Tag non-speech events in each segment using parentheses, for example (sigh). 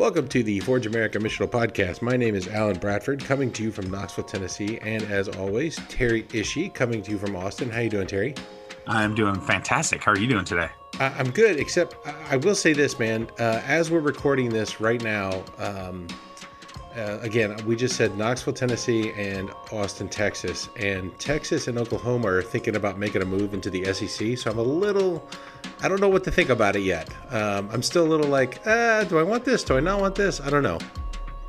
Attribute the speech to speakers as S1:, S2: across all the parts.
S1: Welcome to the Forge America Missional Podcast. My name is Alan Bradford, coming to you from Knoxville, Tennessee, and as always, Terry Ishii, coming to you from Austin. How you doing, Terry?
S2: I'm doing fantastic. How are you doing today?
S1: Uh, I'm good, except I will say this, man. Uh, as we're recording this right now, um, uh, again, we just said Knoxville, Tennessee, and Austin, Texas. And Texas and Oklahoma are thinking about making a move into the SEC. So I'm a little, I don't know what to think about it yet. Um, I'm still a little like, ah, do I want this? Do I not want this? I don't know.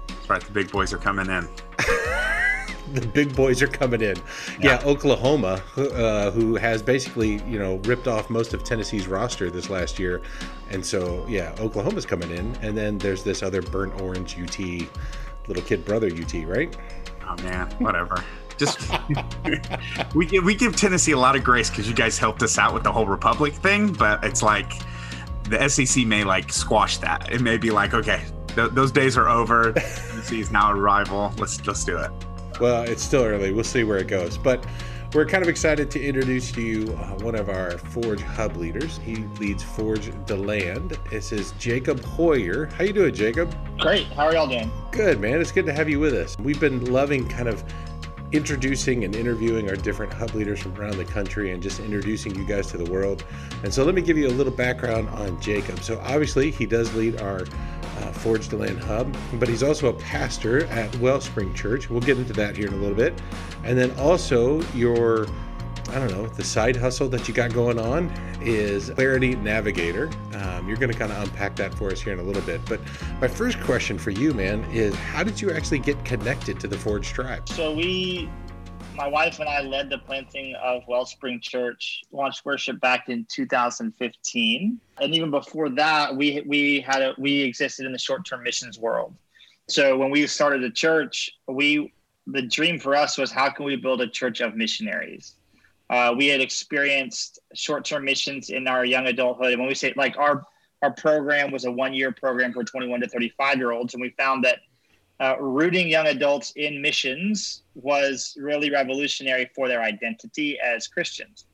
S2: That's right. The big boys are coming in. (laughs)
S1: the big boys are coming in. Yeah, yeah Oklahoma, uh, who has basically you know ripped off most of Tennessee's roster this last year, and so yeah, Oklahoma's coming in, and then there's this other burnt orange UT little kid brother UT, right?
S2: Oh man, whatever. Just (laughs) we give we give Tennessee a lot of grace because you guys helped us out with the whole Republic thing, but it's like the SEC may like squash that. It may be like, okay, th- those days are over. (laughs) Tennessee is now a rival. Let's let's do it.
S1: Well, it's still early. We'll see where it goes, but we're kind of excited to introduce to you uh, one of our Forge Hub leaders. He leads Forge DeLand. This is Jacob Hoyer. How you doing, Jacob?
S3: Great. How are y'all doing?
S1: Good, man. It's good to have you with us. We've been loving kind of introducing and interviewing our different hub leaders from around the country and just introducing you guys to the world. And so let me give you a little background on Jacob. So obviously he does lead our uh, Forge DeLand Hub, but he's also a pastor at Wellspring Church. We'll get into that here in a little bit. And then also your, I don't know, the side hustle that you got going on is Clarity Navigator. Um, you're going to kind of unpack that for us here in a little bit. But my first question for you, man, is how did you actually get connected to the Forge Tribe?
S3: So we my wife and I led the planting of Wellspring Church, launched worship back in 2015, and even before that, we we had a, we existed in the short term missions world. So when we started the church, we the dream for us was how can we build a church of missionaries. Uh, we had experienced short term missions in our young adulthood, and when we say like our our program was a one year program for 21 to 35 year olds, and we found that uh, rooting young adults in missions was really revolutionary for their identity as Christians.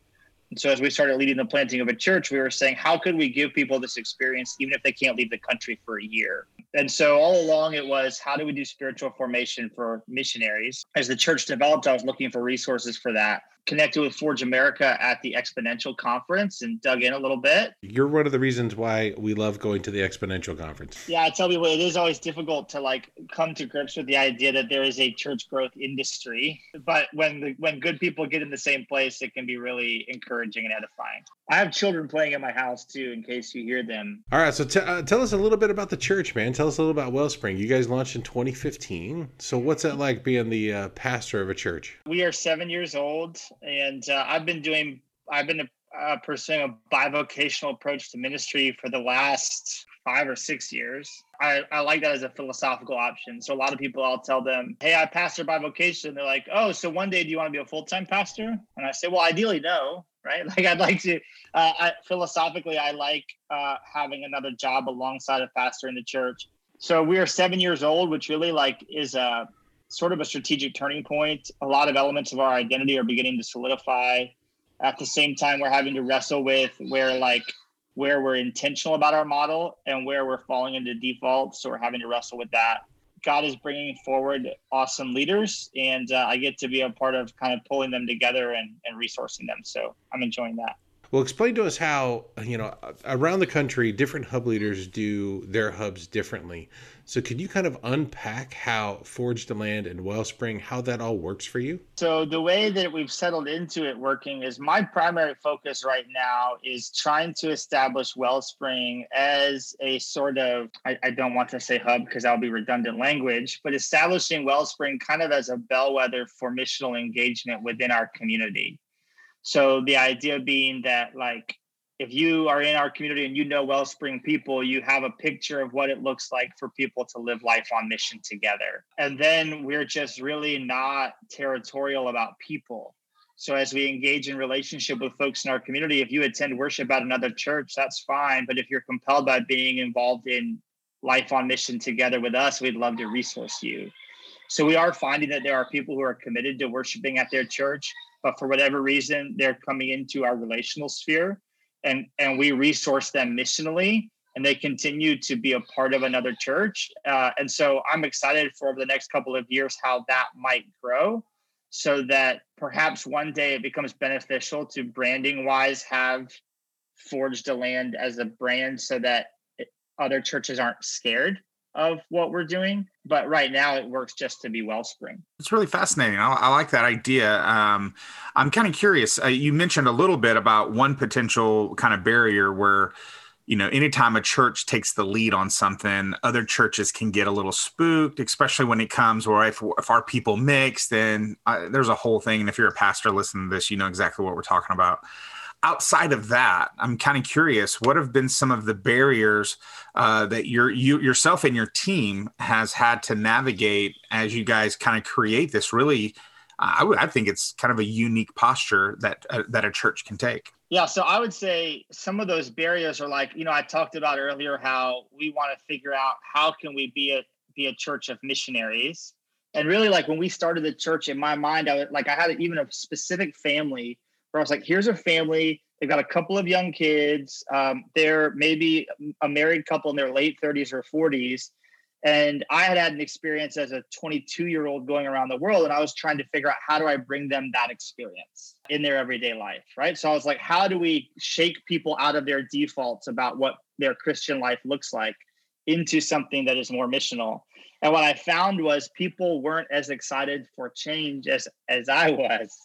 S3: And so, as we started leading the planting of a church, we were saying, how could we give people this experience even if they can't leave the country for a year? And so, all along, it was how do we do spiritual formation for missionaries? As the church developed, I was looking for resources for that connected with Forge America at the Exponential Conference and dug in a little bit.
S1: You're one of the reasons why we love going to the Exponential Conference.
S3: Yeah, I tell you what, it is always difficult to like come to grips with the idea that there is a church growth industry, but when the when good people get in the same place, it can be really encouraging and edifying. I have children playing in my house too, in case you hear them.
S1: All right, so t- uh, tell us a little bit about the church, man. Tell us a little about Wellspring. You guys launched in 2015. So what's that like being the uh, pastor of a church?
S3: We are seven years old and uh, I've been doing I've been uh, pursuing a bivocational approach to ministry for the last five or six years. I, I like that as a philosophical option. So a lot of people, I'll tell them, "Hey, I pastor by vocation." They're like, "Oh, so one day do you want to be a full time pastor?" And I say, "Well, ideally, no." Right? (laughs) Like I'd like to. Uh, I, philosophically, I like uh, having another job alongside a pastor in the church. So we are seven years old, which really like is a sort of a strategic turning point. A lot of elements of our identity are beginning to solidify. At the same time, we're having to wrestle with where like where we're intentional about our model and where we're falling into default. So we're having to wrestle with that. God is bringing forward awesome leaders, and uh, I get to be a part of kind of pulling them together and, and resourcing them. So I'm enjoying that.
S1: Well, explain to us how, you know, around the country, different hub leaders do their hubs differently. So, can you kind of unpack how Forge DeLand and Wellspring, how that all works for you?
S3: So, the way that we've settled into it working is my primary focus right now is trying to establish Wellspring as a sort of, I, I don't want to say hub because that'll be redundant language, but establishing Wellspring kind of as a bellwether for missional engagement within our community. So the idea being that like if you are in our community and you know Wellspring people, you have a picture of what it looks like for people to live life on mission together. And then we're just really not territorial about people. So as we engage in relationship with folks in our community, if you attend worship at another church, that's fine. But if you're compelled by being involved in life on mission together with us, we'd love to resource you. So we are finding that there are people who are committed to worshiping at their church but for whatever reason, they're coming into our relational sphere and, and we resource them missionally. and they continue to be a part of another church. Uh, and so I'm excited for over the next couple of years how that might grow so that perhaps one day it becomes beneficial to branding wise have Forge DeLand as a brand so that other churches aren't scared of what we're doing. But right now, it works just to be Wellspring.
S2: It's really fascinating. I, I like that idea. Um, I'm kind of curious. Uh, you mentioned a little bit about one potential kind of barrier where you know, anytime a church takes the lead on something, other churches can get a little spooked, especially when it comes where if, if our people mix, then uh, there's a whole thing. And if you're a pastor listening to this, you know exactly what we're talking about outside of that, I'm kind of curious. What have been some of the barriers uh, that your you yourself and your team has had to navigate as you guys kind of create this really? Uh, I, w- I think it's kind of a unique posture that uh, that a church can take.
S3: Yeah, so I would say some of those barriers are like you know I talked about earlier how we want to figure out how can we be a be a church of missionaries and really like when we started the church in my mind i was like i had even a specific family where I was like, here's a family. They've got a couple of young kids. Um, they're maybe a married couple in their late 30s or 40s. And I had had an experience as a 22 year old going around the world, and I was trying to figure out how do I bring them that experience in their everyday life, right? So I was like, how do we shake people out of their defaults about what their Christian life looks like into something that is more missional? And what I found was people weren't as excited for change as as I was.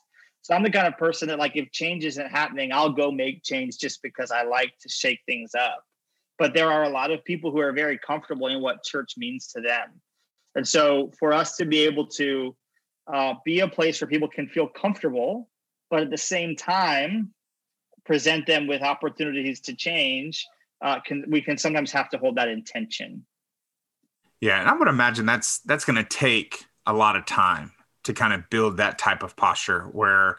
S3: So I'm the kind of person that like if change isn't happening, I'll go make change just because I like to shake things up. But there are a lot of people who are very comfortable in what church means to them. And so for us to be able to uh, be a place where people can feel comfortable, but at the same time present them with opportunities to change, uh, can we can sometimes have to hold that intention.
S2: Yeah, and I would imagine that's that's going to take a lot of time to kind of build that type of posture where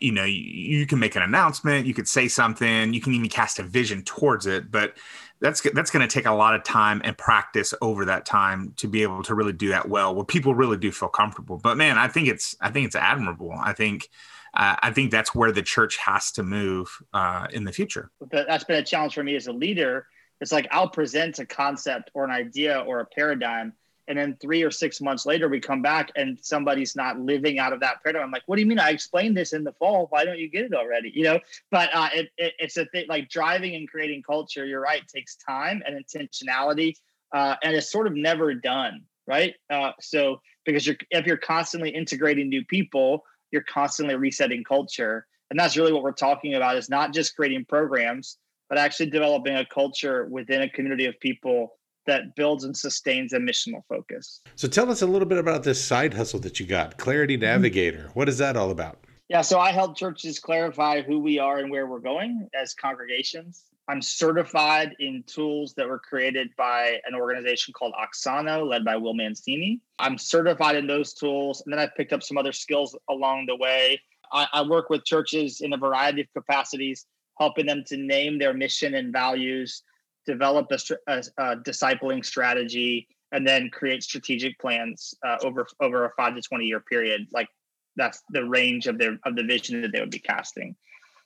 S2: you know you, you, can make an announcement you could say something you can even cast a vision towards it but that's that's going to take a lot of time and practice over that time to be able to really do that well where people really do feel comfortable. But man i think it's i think it's admirable. I think uh, i think that's where the church has to move uh, in the future.
S3: That's been a challenge for me as a leader. It's like i'll present a concept or an idea or a paradigm and then three or six months later we come back and somebody's not living out of that paradigm. I'm like what do you mean? I explained this in the fall. Why don't you get it already? You know but uh, it, it, it's a thing like driving and creating culture you're right takes time and intentionality uh, and it's sort of never done right? Uh, so because you're if you're constantly integrating new people you're constantly resetting culture. And that's really what we're talking about is not just creating programs but actually developing a culture within a community of people that builds and sustains a missional focus.
S1: So tell us a little bit about this side hustle that you got, Clarity mm-hmm. Navigator. What is that all about?
S3: Yeah, so I help churches clarify who we are and where we're going as congregations. I'm certified in tools that were created by an organization called Auxano, led by Will Mancini. I'm certified in those tools, and then I picked up some other skills along the way. I, I work with churches in a variety of capacities, helping them to name their mission and values, develop a, a, a discipling strategy, and then create strategic plans uh, over over a five to twenty year period. Like that's the range of their of the vision that they would be casting.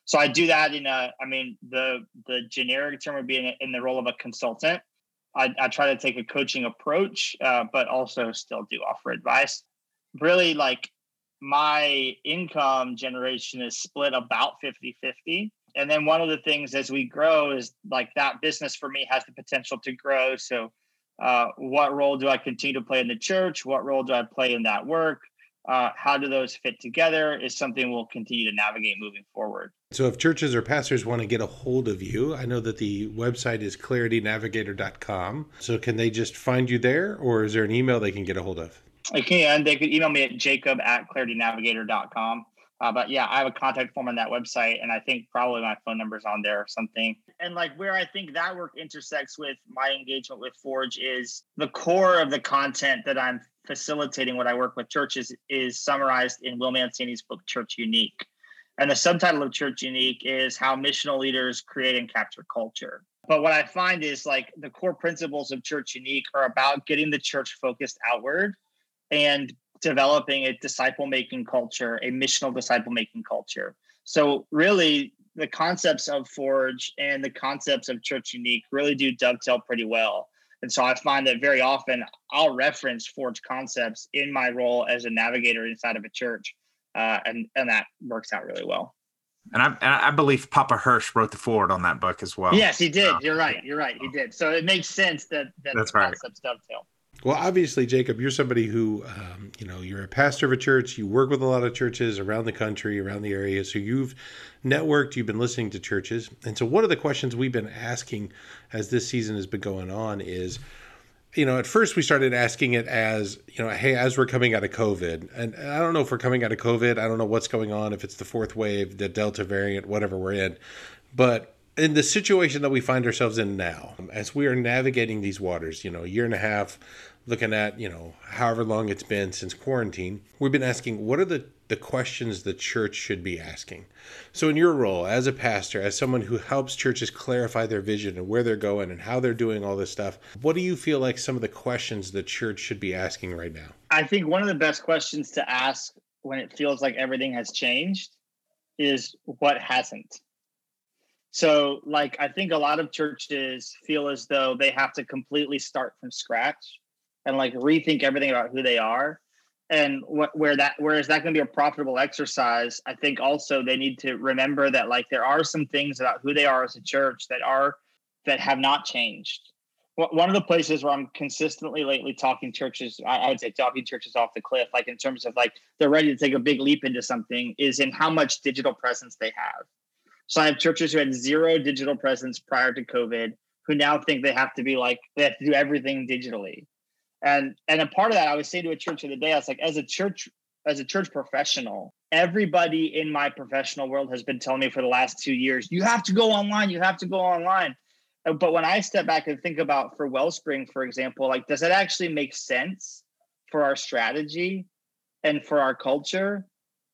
S3: So I do that in a. I mean, the the generic term would be in, in the role of a consultant. I, I, try to take a coaching approach, uh, but also still do offer advice. Really, like my income generation is split about 50 50 and then one of the things as we grow is like that business for me has the potential to grow. So uh, what role do i continue to play in the church? What role do i play in that work? Uh, how do those fit together is something we'll continue to navigate moving forward.
S1: So if churches or pastors want to get a hold of you i know that the website is claritynavigator.com so can they just find you there or is there an email they can get a hold of?
S3: They can. They could email me at jacob at claritynavigator.com uh, but yeah, I have a contact form on that website, and I think probably my phone number is on there or something. And like where I think that work intersects with my engagement with Forge is the core of the content that I'm facilitating when I work with churches is summarized in Will Mancini's book, Church Unique. And the subtitle of Church Unique is How Missional Leaders Create and Capture Culture. But what I find is like the core principles of Church Unique are about getting the church focused outward and developing a disciple making culture, a missional disciple making culture. So, really, the concepts of Forge and the concepts of Church Unique really do dovetail pretty well. And so I find that very often I'll reference Forge concepts in my role as a navigator inside of a church, uh, and and that works out really well.
S2: And I, and I believe Papa Hirsch wrote the foreword on that book as well.
S3: Yes, he did. You're right. You're right. He did. So it makes sense that, that
S2: That's
S3: the
S2: right.
S3: concepts dovetail.
S1: Well, obviously, Jacob, you're somebody who, um, you know, you're a pastor of a church. You work with a lot of churches around the country, around the area. So you've networked, you've been listening to churches. And so one of the questions we've been asking as this season has been going on is, you know, at first we started asking it as, you know, hey, as we're coming out of COVID, and I don't know if we're coming out of COVID, I don't know what's going on, if it's the fourth wave, the Delta variant, whatever we're in, but in the situation that we find ourselves in now, as we are navigating these waters, you know, a year and a half, looking at, you know, however long it's been since quarantine, we've been asking what are the, the questions the church should be asking. So, in your role as a pastor, as someone who helps churches clarify their vision and where they're going and how they're doing all this stuff, what do you feel like some of the questions the church should be asking right now?
S3: I think one of the best questions to ask when it feels like everything has changed is what hasn't. So, like, I think a lot of churches feel as though they have to completely start from scratch and like rethink everything about who they are. And where that where is that going to be a profitable exercise? I think also they need to remember that like there are some things about who they are as a church that are that have not changed. One one of the places where I'm consistently lately talking churches, I, I would say talking churches off the cliff, like in terms of like they're ready to take a big leap into something, is in how much digital presence they have. So I have churches who had zero digital presence prior to COVID, who now think they have to be like they have to do everything digitally. And and a part of that, I was saying to a church the other day, I was like, as a church, as a church professional, everybody in my professional world has been telling me for the last two years, you have to go online, you have to go online. Uh, But when I step back and think about for Wellspring, for example, like, does it actually make sense for our strategy and for our culture?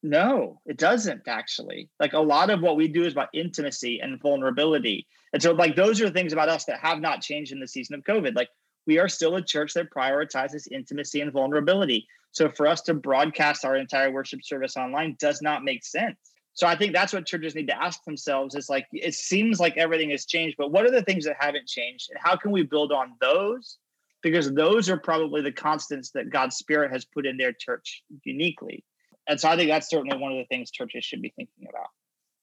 S3: No, it doesn't actually. Like a lot of what we do is about intimacy and vulnerability. And so, like, those are things about us that have not changed in the season of COVID. Like, we are still a church that prioritizes intimacy and vulnerability. So, for us to broadcast our entire worship service online does not make sense. So, I think that's what churches need to ask themselves is like, it seems like everything has changed, but what are the things that haven't changed? And how can we build on those? Because those are probably the constants that God's Spirit has put in their church uniquely. And so I think that's certainly one of the things churches should be thinking about.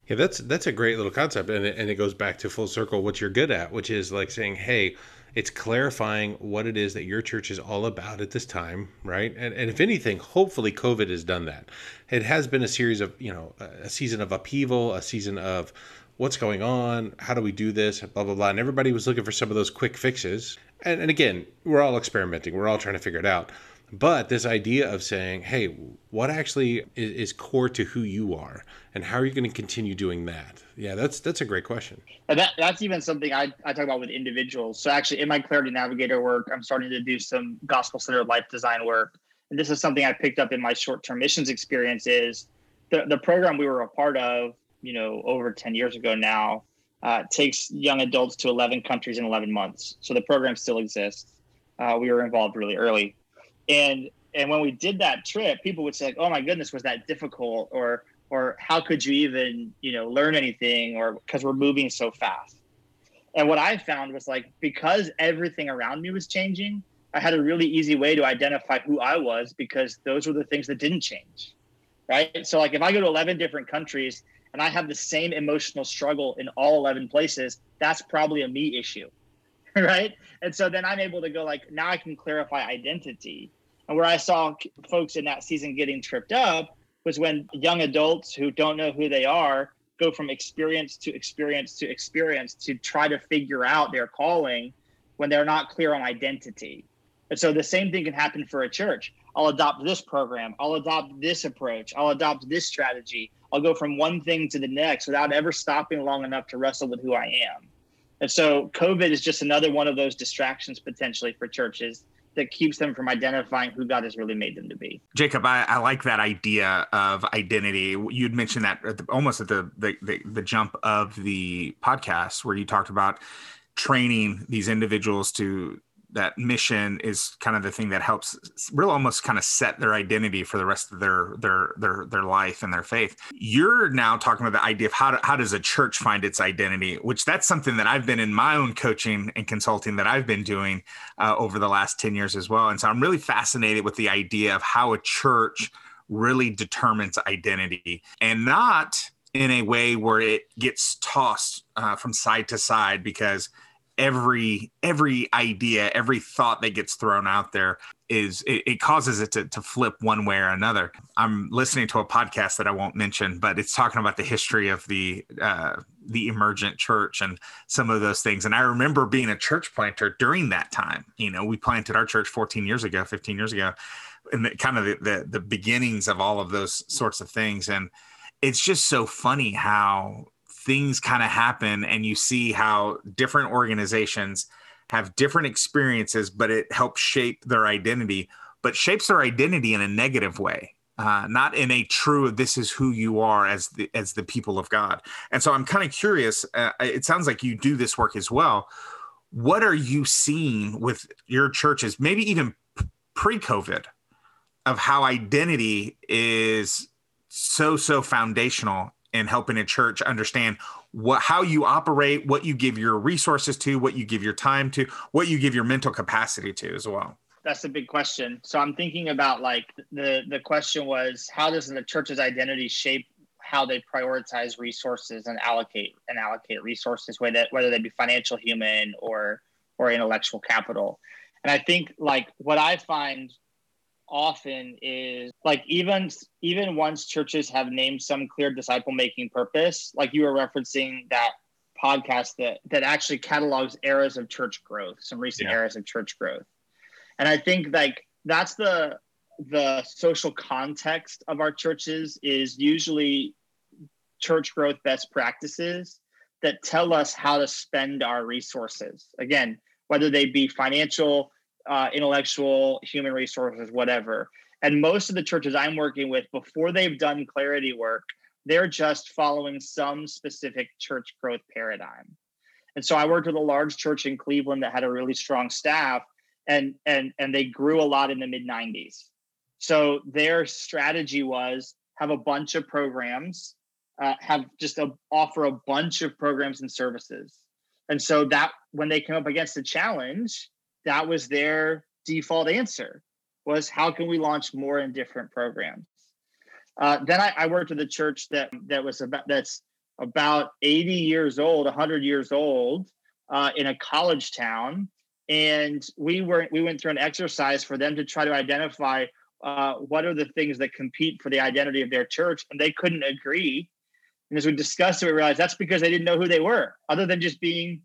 S1: Yeah, that's that's a great little concept, and it, and it goes back to full circle what you're good at, which is like saying, hey, it's clarifying what it is that your church is all about at this time, right? And and if anything, hopefully COVID has done that. It has been a series of you know a season of upheaval, a season of what's going on, how do we do this, blah blah blah, and everybody was looking for some of those quick fixes. And and again, we're all experimenting, we're all trying to figure it out. But this idea of saying, hey, what actually is, is core to who you are, and how are you going to continue doing that? Yeah, that's that's a great question.
S3: And that, that's even something I, I talk about with individuals. So actually in my Clarity Navigator work, I'm starting to do some gospel-centered life design work. And this is something I picked up in my short-term missions experience is the, the program we were a part of, you know, over 10 years ago now, uh, takes young adults to 11 countries in 11 months. So the program still exists. Uh, we were involved really early. And and when we did that trip, people would say, like, "Oh my goodness, was that difficult?" or or how could you even you know learn anything or because we're moving so fast? And what i found was like because everything around me was changing i had a really easy way to identify who i was because those were the things that didn't change right? So like if i go to 11 different countries and i have the same emotional struggle in all 11 places that's probably a me issue (laughs) right and so then i'm able to go like now i can clarify identity and where i saw folks in that season getting tripped up was when young adults who don't know who they are go from experience to experience to experience to try to figure out their calling when they're not clear on identity. And so the same thing can happen for a church. I'll adopt this program, I'll adopt this approach, I'll adopt this strategy. I'll go from one thing to the next without ever stopping long enough to wrestle with who I am. And so COVID is just another one of those distractions potentially for churches that keeps them from identifying who God has really made them to be.
S2: Jacob, I, I like that idea of identity. You'd mentioned that at the, almost at the, the, the the jump of the podcast, where you talked about training these individuals to that mission is kind of the thing that helps really almost kind of set their identity for the rest of their their their their life and their faith. You're now talking about the idea of how to, how does a church find its identity, which that's something that I've been in my own coaching and consulting that I've been doing uh, over the last 10 years as well. And so I'm really fascinated with the idea of how a church really determines identity and not in a way where it gets tossed uh, from side to side because every every idea every thought that gets thrown out there is it, it, causes it to, to flip one way or another. I'm listening to a podcast that i won't mention but it's talking about the history of the uh, the emergent church and some of those things. And i remember being a church planter during that time. You know we planted our church 14 years ago 15 years ago and the, kind of the, the the beginnings of all of those sorts of things. And it's just so funny how things kind of happen and you see how different organizations have different experiences, but it helps shape their identity, but shapes their identity in a negative way. Uh, not in a true this is who you are as the as the people of god and so i'm kind of curious uh, it sounds like you do this work as well what are you seeing with your churches maybe even pre-covid of how identity is so so foundational in helping a church understand what how you operate, what you give your resources to, what you give your time to, what you give your mental capacity to as well.
S3: That's a big question. So I'm thinking about like the the question was how does the church's identity shape how they prioritize resources and allocate and allocate resources whether whether they be financial, human, or or intellectual capital. And I think like what I find often is like even even once churches have named some clear disciple making purpose like you were referencing that podcast that that actually catalogs eras of church growth some recent yeah. eras of church growth and i think like that's the the social context of our churches is usually church growth best practices that tell us how to spend our resources again whether they be financial uh, intellectual, human resources, whatever. And most of the churches I'm working with, before they've done clarity work, they're just following some specific church growth paradigm. And so I worked with a large church in Cleveland that had a really strong staff and and and they grew a lot in the mid 90s. So their strategy was have a bunch of programs, uh, have just a, offer a bunch of programs and services. And so that when they came up against the challenge, that was their default answer was how can we launch more and different programs? Uh, then I, I, worked with a church that that was about that's about 80 years old 100 years old uh, in a college town. And we were we went through an exercise for them to try to identify uh, what are the things that compete for the identity of their church and they couldn't agree. And as we discussed it we realized that's because they didn't know who they were other than just being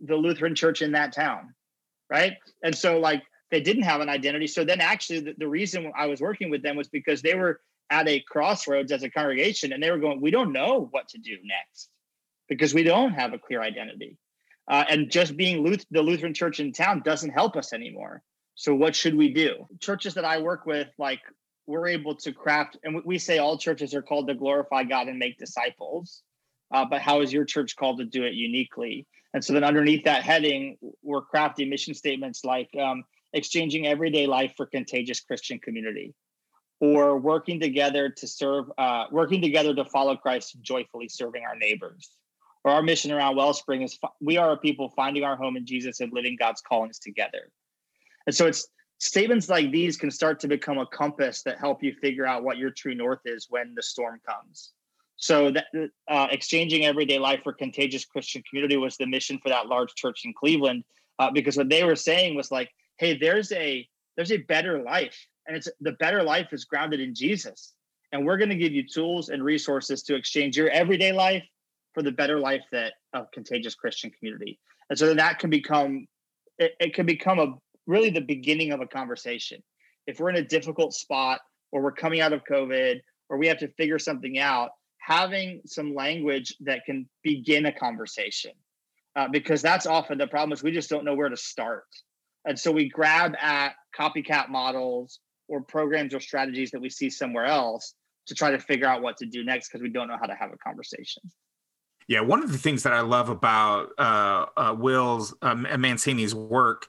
S3: the lutheran church in that town right? And so like they didn't have an identity. So then actually the, the reason I was working with them was because they were at a crossroads as a congregation and they were going, we don't know what to do next because we don't have a clear identity. Uh, and just being the Lutheran church in town doesn't help us anymore. So what should we do? Churches that I work with, like we're able to craft, and we say all churches are called to glorify God and make disciples. Uh, but how is your church called to do it uniquely? And so then underneath that heading, we're crafting mission statements like um, exchanging everyday life for contagious Christian community, or working together to serve, uh, working together to follow Christ, joyfully serving our neighbors. Or our mission around Wellspring is we are a people finding our home in Jesus and living God's callings together. And so it's statements like these can start to become a compass that help you figure out what your true north is when the storm comes. So that uh, exchanging everyday life for contagious Christian community was the mission for that large church in Cleveland, uh, because what they were saying was like, hey, there's a there's a better life, and it's the better life is grounded in Jesus, and we're going to give you tools and resources to exchange your everyday life for the better life that of contagious Christian community, and so then that can become it, it can become a really the beginning of a conversation. If we're in a difficult spot, or we're coming out of COVID, or we have to figure something out having some language that can begin a conversation uh, because that's often the problem is we just don't know where to start. And so we grab at copycat models or programs or strategies that we see somewhere else to try to figure out what to do next because we don't know how to have a conversation.
S2: Yeah one of the things that i love about uh, uh, will's um, mancini's work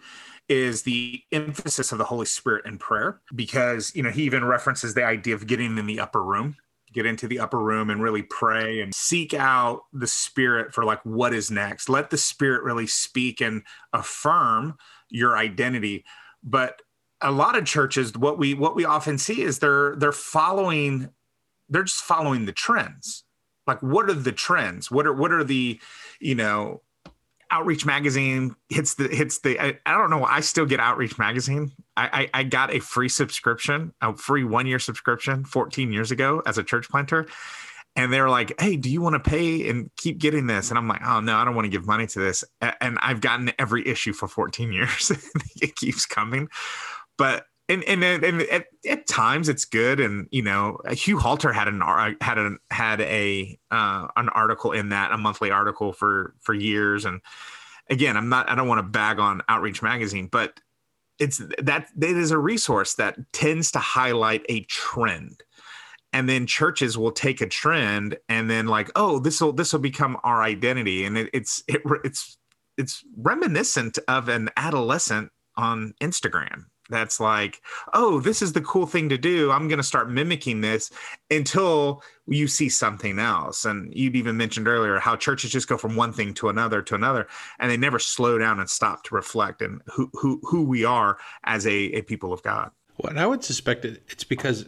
S2: is the emphasis of the Holy Spirit in prayer because, you know, he even references the idea of getting in the upper room, get into the upper room and really pray and seek out the Spirit for like what is next. Let the Spirit really speak and affirm your identity. But a lot of churches, what we what we often see is they're they're following, they're just following the trends. Like what are the trends? What are what are the, you know, Outreach Magazine hits the hits the. I, I, don't know. I still get Outreach Magazine. I, I, I got a free subscription, a free one year subscription, 14 years ago as a church planter, and they were like, "Hey, do you want to pay and keep getting this?" And I'm like, "Oh no, I don't want to give money to this." And I've gotten every issue for 14 years. (laughs) it keeps coming, but and and, and at, at, times it's good and you know hugh halter had an had a had a uh, an article in that a monthly article for for years. And again i'm not i don't want to bag on outreach magazine but it's that it is a resource that tends to highlight a trend. And then churches will take a trend and then like oh this will this will become our identity. And it, it's it, it's it's reminiscent of an adolescent on instagram that's like, oh, this is the cool thing to do. I'm going to start mimicking this until you see something else. And you'd even mentioned earlier how churches just go from one thing to another to another, and they never slow down and stop to reflect and who who who we are as a, a people of God.
S1: Well, and I would suspect it's because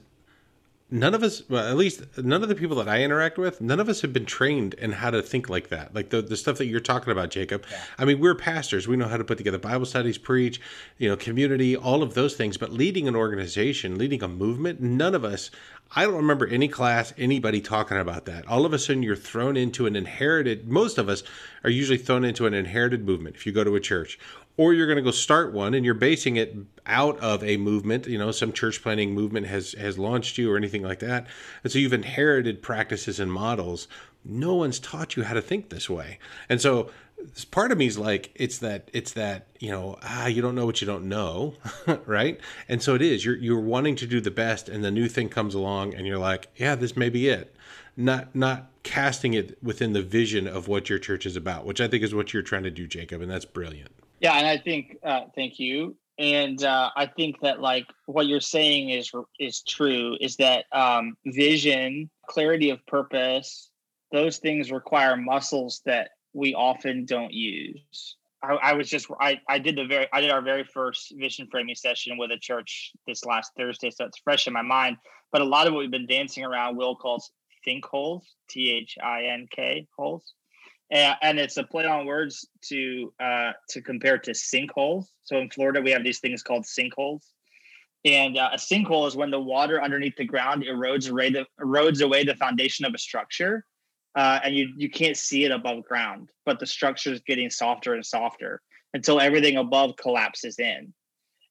S1: none of us well at least none of the people that i interact with none of us have been trained in how to think like that. Like the, the stuff that you're talking about jacob. Yeah. i mean we're pastors. We know how to put together bible studies preach you know community all of those things. But leading an organization leading a movement none of us i don't remember any class anybody talking about that. All of a sudden you're thrown into an inherited most of us are usually thrown into an inherited movement. If you go to a church or you're going to go start one and you're basing it out of a movement you know some church planning movement has has launched you or anything like that. And so you've inherited practices and models. No one's taught you how to think this way. And so part of me is like it's that it's that you know ah you don't know what you don't know (laughs) right? And so it is. You're you're wanting to do the best and the new thing comes along and you're like yeah this may be it. Not not casting it within the vision of what your church is about which i think is what you're trying to do jacob and that's brilliant
S3: yeah, and I think uh, thank you. And uh, I think that like what you're saying is is true. Is that um, vision, clarity of purpose, those things require muscles that we often don't use. I, I, was just I, I did the very I did our very first vision framing session with a church this last Thursday, so it's fresh in my mind. But a lot of what we've been dancing around, Will calls think holes, T H I N K holes and it's a play on words to uh, to compare to sinkholes. So in Florida, we have these things called sinkholes, and uh, a sinkhole is when the water underneath the ground erodes away the erodes away the foundation of a structure, uh, and you you can't see it above ground, but the structure is getting softer and softer until everything above collapses in.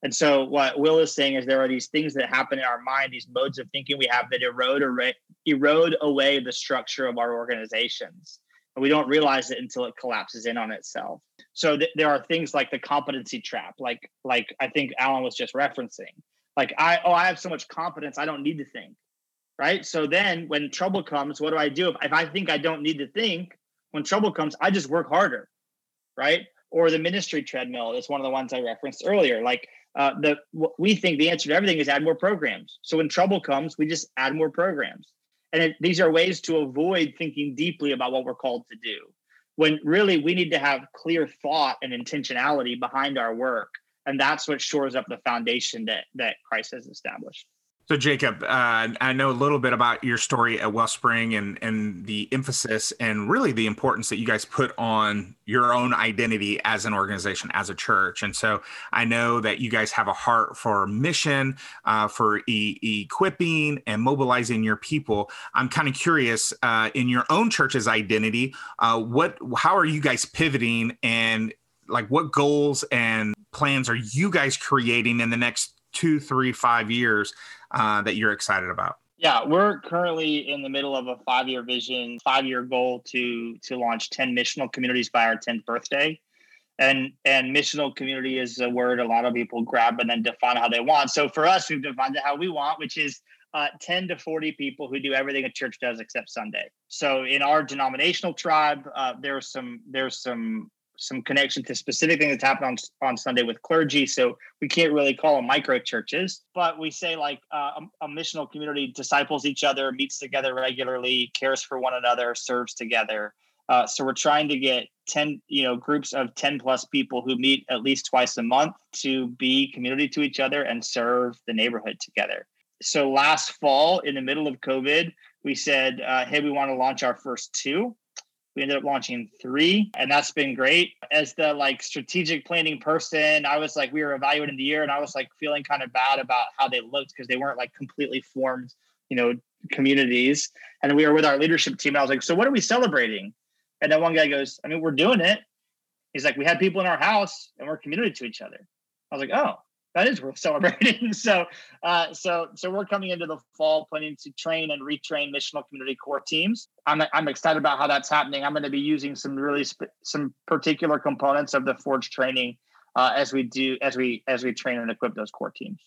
S3: And so what Will is saying is there are these things that happen in our mind, these modes of thinking we have that erode erode away the structure of our organizations and we don't realize it until it collapses in on itself. So th- there are things like the competency trap like like i think alan was just referencing. Like i oh i have so much confidence i don't need to think right? So then when trouble comes what do i do? If, if i think i don't need to think when trouble comes i just work harder right? Or the ministry treadmill is one of the ones i referenced earlier. Like uh, the we think the answer to everything is add more programs. So when trouble comes we just add more programs and it, these are ways to avoid thinking deeply about what we're called to do. When really we need to have clear thought and intentionality behind our work. And that's what shores up the foundation that, that Christ has established.
S2: So, Jacob, uh, I know a little bit about your story at Wellspring and and the emphasis and really the importance that you guys put on your own identity as an organization, as a church. And so, I know that you guys have a heart for mission, uh, for e- equipping and mobilizing your people. I'm kind of curious uh, in your own church's identity, uh, what, how are you guys pivoting and like what goals and plans are you guys creating in the next two, three, five years uh, that you're excited about?
S3: Yeah, we're currently in the middle of a five-year vision, five-year goal to to launch 10 missional communities by our 10th birthday. And and missional community is a word a lot of people grab and then define how they want. So for us, we've defined it how we want, which is uh, 10 to 40 people who do everything a church does except Sunday. So in our denominational tribe, uh, there's some there's some some connection to specific things that's happened on, on Sunday with clergy. So we can't really call them micro churches, but we say like uh, a, a, missional community disciples each other, meets together regularly, cares for one another, serves together. Uh, so we're trying to get 10, you know, groups of 10 plus people who meet at least twice a month to be community to each other and serve the neighborhood together. So last fall, in the middle of COVID, we said, uh, hey, we want to launch our first two. We ended up launching three, and that's been great. As the like strategic planning person, I was like, we were evaluating the year, and I was like feeling kind of bad about how they looked because they weren't like completely formed, you know, communities. And we were with our leadership team. And I was like, so what are we celebrating? And then one guy goes, I mean, we're doing it. He's like, we had people in our house and we're committed to each other. I was like, oh, that is worth (laughs) celebrating. so, uh, so, so we're coming into the fall planning to train and retrain missional community core teams. I'm, I'm excited about how that's happening. I'm going to be using some really sp- some particular components of the Forge training uh, as we do as we as we train and equip those core teams.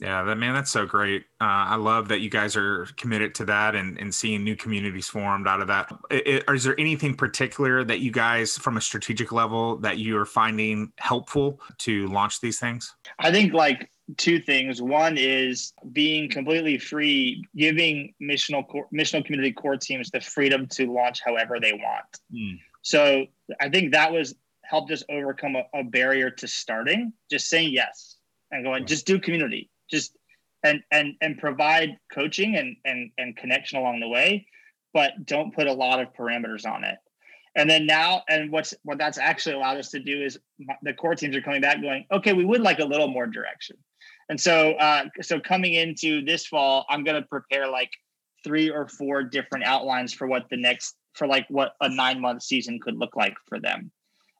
S2: Yeah, that man, that's so great. Uh, I love that you guys are committed to that and, and seeing new communities formed out of that. It, is there anything particular that you guys, from a strategic level, that you are finding helpful to launch these things?
S3: I think like two things. One is being completely free, giving missional missional community core teams the freedom to launch however they want. Mm. So I think that was helped us overcome a, a barrier to starting. Just saying yes and going, just do community just and and and provide coaching and and and connection along the way but don't put a lot of parameters on it. And then now and what's what that's actually allowed us to do is the core teams are coming back going okay we would like a little more direction. And so uh so coming into this fall i'm going to prepare like three or four different outlines for what the next for like what a nine month season could look like for them.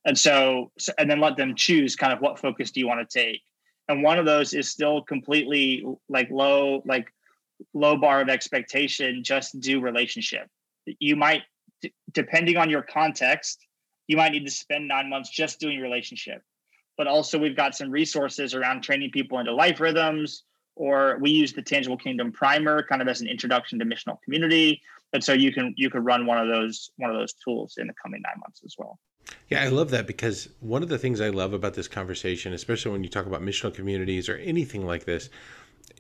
S3: And so, so and then let them choose kind of what focus do you want to take and one of those is still completely like low like low bar of expectation just do relationship. You might d- depending on your context you might need to spend nine months just doing relationship. But also we've got some resources around training people into life rhythms or we use the tangible kingdom primer kind of as an introduction to missional community. And so you can you could run one of those one of those tools in the coming nine months as well
S1: yeah, I love that because one of the things I love about this conversation, especially when you talk about missional communities or anything like this,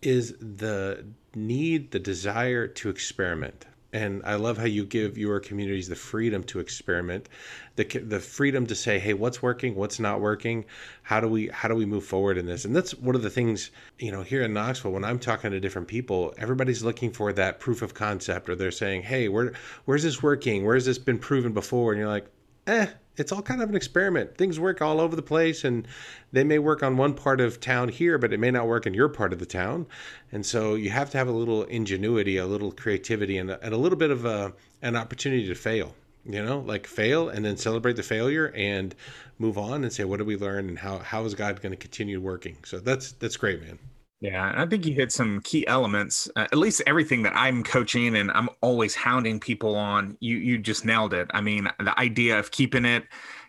S1: is the need, the desire to experiment. And I love how you give your communities the freedom to experiment, the the freedom to say, "Hey, what's working? What's not working? How do we how do we move forward in this?" And that's one of the things you know here in Knoxville when I'm talking to different people, everybody's looking for that proof of concept, or they're saying, "Hey, where where's this working? Where's this been proven before?" And you're like, "Eh, it's all kind of an experiment. Things work all over the place, and they may work on one part of town here, but it may not work in your part of the town. And so you have to have a little ingenuity, a little creativity, and a, and a little bit of a, an opportunity to fail. You know, like fail and then celebrate the failure and move on and say, what did we learn and how, how is God going to continue working? So that's that's great, man.
S2: Yeah, I think you hit some key elements. Uh, at least everything that I'm coaching and I'm always hounding people on. You you just nailed it. I mean, the idea of keeping it,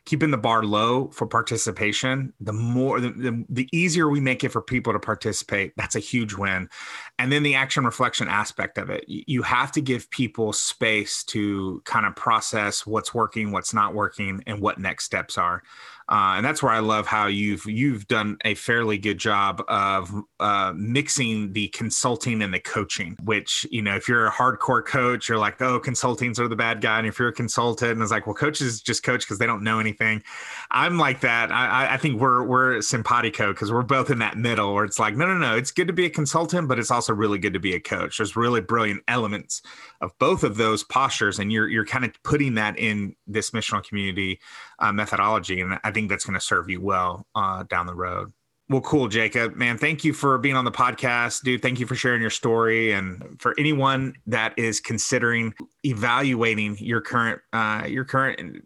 S2: keeping the bar low for participation. The more the, the, the easier we make it for people to participate, that's a huge win. And then the action reflection aspect of it. You have to give people space to kind of process what's working, what's not working, and what next steps are. Uh, and that's where I love how you've you've done a fairly good job of uh, mixing the consulting and the coaching. Which you know, if you're a hardcore coach, you're like, oh, consultings are the bad guy, and if you're a consultant, and it's like, well, coaches just coach because they don't know anything. I'm like that. I, I think we're we're simpatico because we're both in that middle where it's like, no, no, no, it's good to be a consultant, but it's also really good to be a coach. There's really brilliant elements of both of those postures, and you're you're kind of putting that in this missional community uh, methodology, and I think that's going to serve you well uh, down the road. Well, cool, Jacob. Man, thank you for being on the podcast, dude. Thank you for sharing your story, and for anyone that is considering evaluating your current uh, your current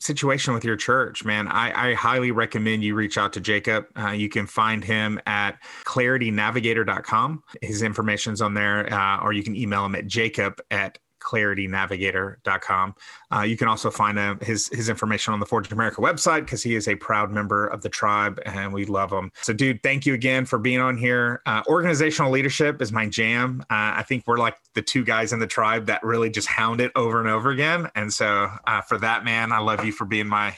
S2: situation with your church, man, I, I, highly recommend you reach out to Jacob. Uh, you can find him at claritynavigator.com. His information's on there, uh, or you can email him at jacob at claritynavigator.com. Uh, you can also find uh, his his information on the Forge America website because he is a proud member of the tribe and we love him. So, dude, thank you again for being on here. Uh, organizational leadership is my jam. Uh, I think we're like the two guys in the tribe that really just hound it over and over again. And so, uh, for that, man, I love you for being my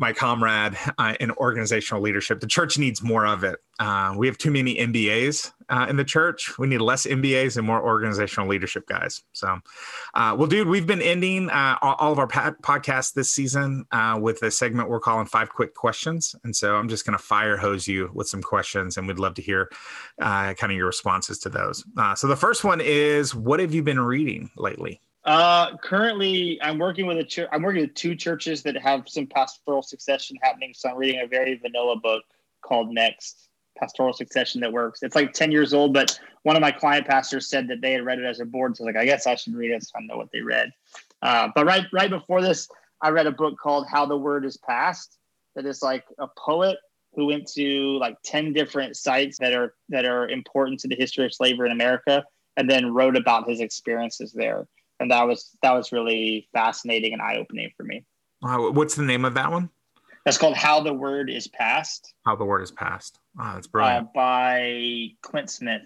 S2: my comrade uh, in organizational leadership. The church needs more of it. Uh, we have too many MBAs uh, in the church. We need less MBAs and more organizational leadership guys. So, uh, well, dude, we've been ending uh, all of our podcasts this season uh, with a segment we're calling Five Quick Questions. And so I'm just going to fire hose you with some questions, and we'd love to hear kind of your responses to those. so, the first one is What have you been reading lately?
S3: Uh, currently, I'm working with a church. I'm working with two churches that have some pastoral succession happening. So I'm reading a very vanilla book called Next Pastoral Succession that works. It's like 10 years old, but one of my client pastors said that they had read it as a board. So I was like, I guess I should read it so I know what they read. Uh, but right, right before this, I read a book called How the Word is Passed. That is like a poet who went to like 10 different sites that are that are important to the history of slavery in America, and then wrote about his experiences there and that was that was really fascinating and eye opening for me.
S2: Uh, what's the name of that one?
S3: That's called "How the Word Is Passed."
S2: How the Word is Passed. Oh, that's brilliant.
S3: Uh, by Clint Smith.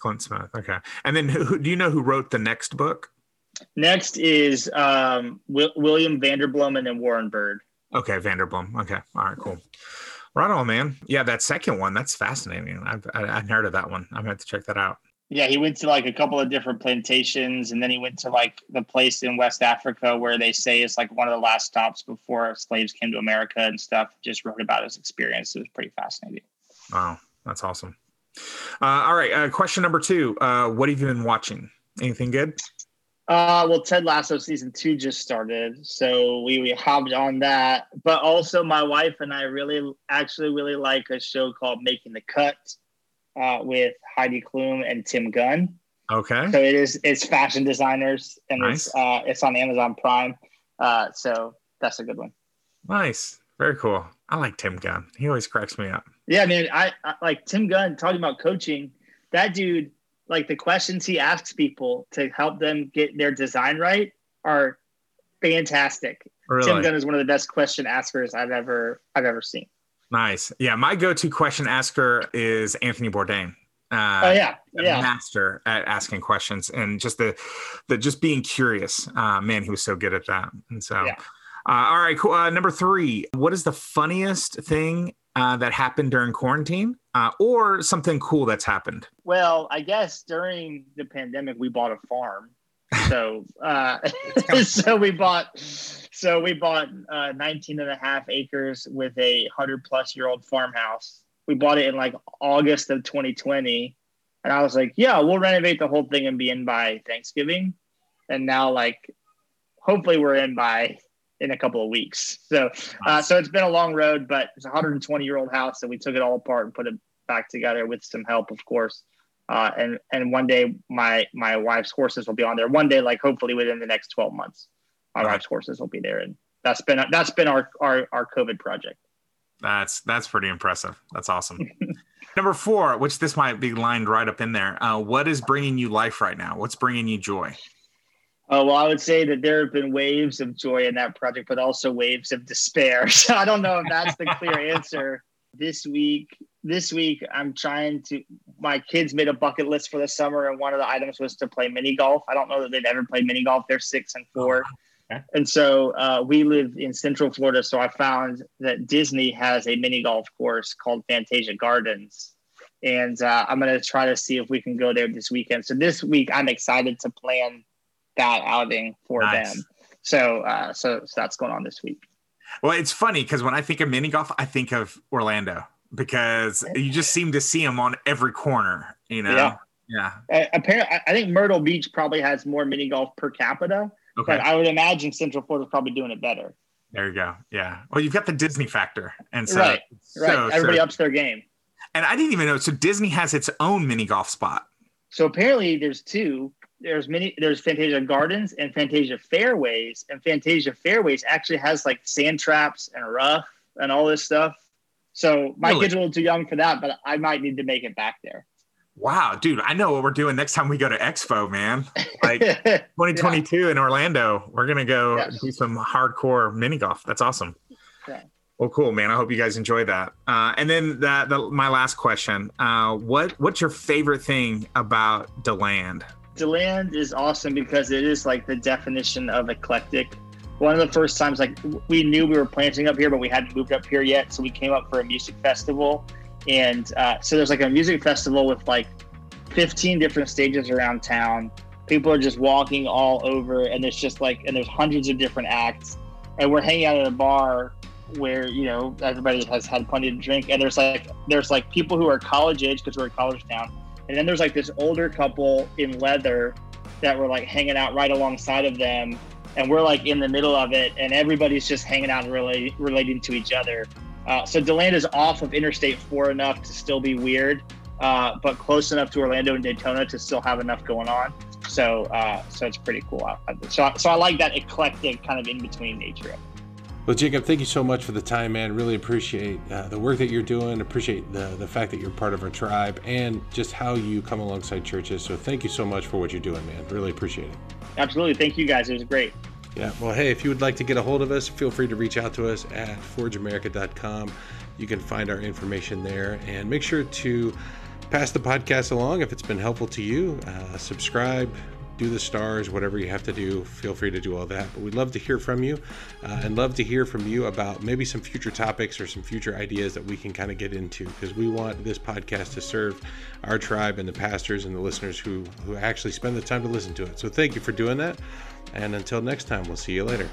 S2: Clint Smith. Okay, and then who, do you know who wrote the next book?
S3: Next is um, w- William Vanderbloemen and then Warren Bird.
S2: Okay, Vanderbloem. Okay, all right, cool. Right on, man. Yeah, that second one that's fascinating. I've I, have heard of that one. I'm gonna have to check that out.
S3: Yeah, he went to like a couple of different plantations, and then he went to like the place in West Africa where they say it's like one of the last stops before slaves came to America and stuff. Just wrote about his experience. It was pretty fascinating.
S2: Wow, that's awesome. Uh, all right, uh, question number two: uh, What have you been watching? Anything good?
S3: Uh, well, Ted Lasso season two just started, so we, we hopped on that. But also, my wife and I really, actually, really like a show called Making the Cut uh, with Heidi Klum and Tim Gunn.
S2: Okay.
S3: So it is it's fashion designers and nice. it's uh, it's on Amazon Prime. Uh, so that's a good one.
S2: Nice. Very cool. I like Tim Gunn. He always cracks me up.
S3: Yeah, man. I, I like Tim Gunn talking about coaching. That dude, like the questions he asks people to help them get their design right are fantastic. Really? Tim Gunn is one of the best question askers I've ever I've ever seen.
S2: Nice. Yeah, my go-to question asker is Anthony Bourdain.
S3: Uh, oh yeah, yeah.
S2: Master at asking questions and just the, the just being curious. Uh, man, he was so good at that. And so, yeah. uh, all right, cool. Uh, number three. What is the funniest thing uh, that happened during quarantine, uh, or something cool that's happened?
S3: Well, I guess during the pandemic, we bought a farm. So, uh, (laughs) so we bought so we bought uh, 19 and a half acres with a 100 plus year old farmhouse. We bought it in like August of 2020. And I was like, yeah, we'll renovate the whole thing and be in by Thanksgiving. And now, like, hopefully, we're in by in a couple of weeks. So, uh, so it's been a long road, but it's a 120 year old house, and we took it all apart and put it back together with some help, of course. Uh, and and one day, my my wife's horses will be on there. One day, like hopefully within the next 12 months our right. horses will be there, and that's been that's been our our our COVID project.
S2: That's that's pretty impressive. That's awesome. (laughs) Number four, which this might be lined right up in there. Uh, what is bringing you life right now? What's bringing you joy?
S3: Oh well, I would say that there have been waves of joy in that project, but also waves of despair. (laughs) So I don't know if that's the clear (laughs) answer. This week, this week, I'm trying to. My kids made a bucket list for the summer, and one of the items was to play mini golf. I don't know that they've ever played mini golf. They're six and four. Oh, and so uh, we live in Central Florida. So I found that Disney has a mini golf course called Fantasia Gardens. And uh, I'm going to try to see if we can go there this weekend. So this week, I'm excited to plan that outing for nice. them. So, uh, so, so that's going on this week.
S2: Well, it's funny because when I think of mini golf, I think of Orlando because you just seem to see them on every corner, you know?
S3: Yeah.
S2: Yeah.
S3: Uh, apparently, I think Myrtle Beach probably has more mini golf per capita, Okay. But I would imagine Central Florida is probably doing it better.
S2: There you go. Yeah. Well, you've got the Disney factor, and so
S3: right,
S2: so,
S3: right. Everybody so, ups their game.
S2: And I didn't even know. So Disney has its own mini golf spot.
S3: So apparently, there's two. There's many. There's Fantasia Gardens and Fantasia Fairways, and Fantasia Fairways actually has like sand traps and rough and all this stuff. So my really? kids are a little too young for that, but I might need to make it back there
S2: wow, dude, I know what we're doing next time we go to Expo, man. Like 2022 (laughs) yeah. in Orlando, we're gonna go do some hardcore mini golf. That's awesome. Yeah. Well, cool, man. I hope you guys enjoy that. Uh, and then that, the, my last question: uh, what what's your favorite thing about DeLand?
S3: DeLand is awesome because it is like the definition of eclectic. one of the first times like we knew we were planting up here, but we hadn't moved up here yet. So we came up for a music festival, and uh, so there's like a music festival with like 15 different stages around town. People are just walking all over, and there's just like and there's hundreds of different acts, and we're hanging out at a bar where you know everybody has had plenty to drink, and there's like there's like people who are college age because we're a college town, and then there's like this older couple in leather that were like hanging out right alongside of them and we're like in the middle of it, and everybody's just hanging out and really relating to each other. Uh, so DeLand is off of Interstate 4 enough to still be weird, uh, but close enough to Orlando and Daytona to still have enough going on. So, uh, so it's pretty cool. So, so I like that eclectic kind of in between nature.
S1: Well, Jacob, thank you so much for the time, man. Really appreciate uh, the work that you're doing. Appreciate the the fact that you're part of our tribe and just how you come alongside churches. So, thank you so much for what you're doing, man. Really appreciate it.
S3: Absolutely. Thank you guys. It was great.
S1: Yeah. Well, hey, if you would like to get a hold of us, feel free to reach out to us at forgeamerica.com. You can find our information there and make sure to pass the podcast along if it's been helpful to you. Uh, subscribe, do the stars, whatever you have to do. Feel free to do all that. But we'd love to hear from you uh, and love to hear from you about maybe some future topics or some future ideas that we can kind of get into because we want this podcast to serve our tribe and the pastors and the listeners who, who actually spend the time to listen to it. So thank you for doing that. And until next time, we'll see you later.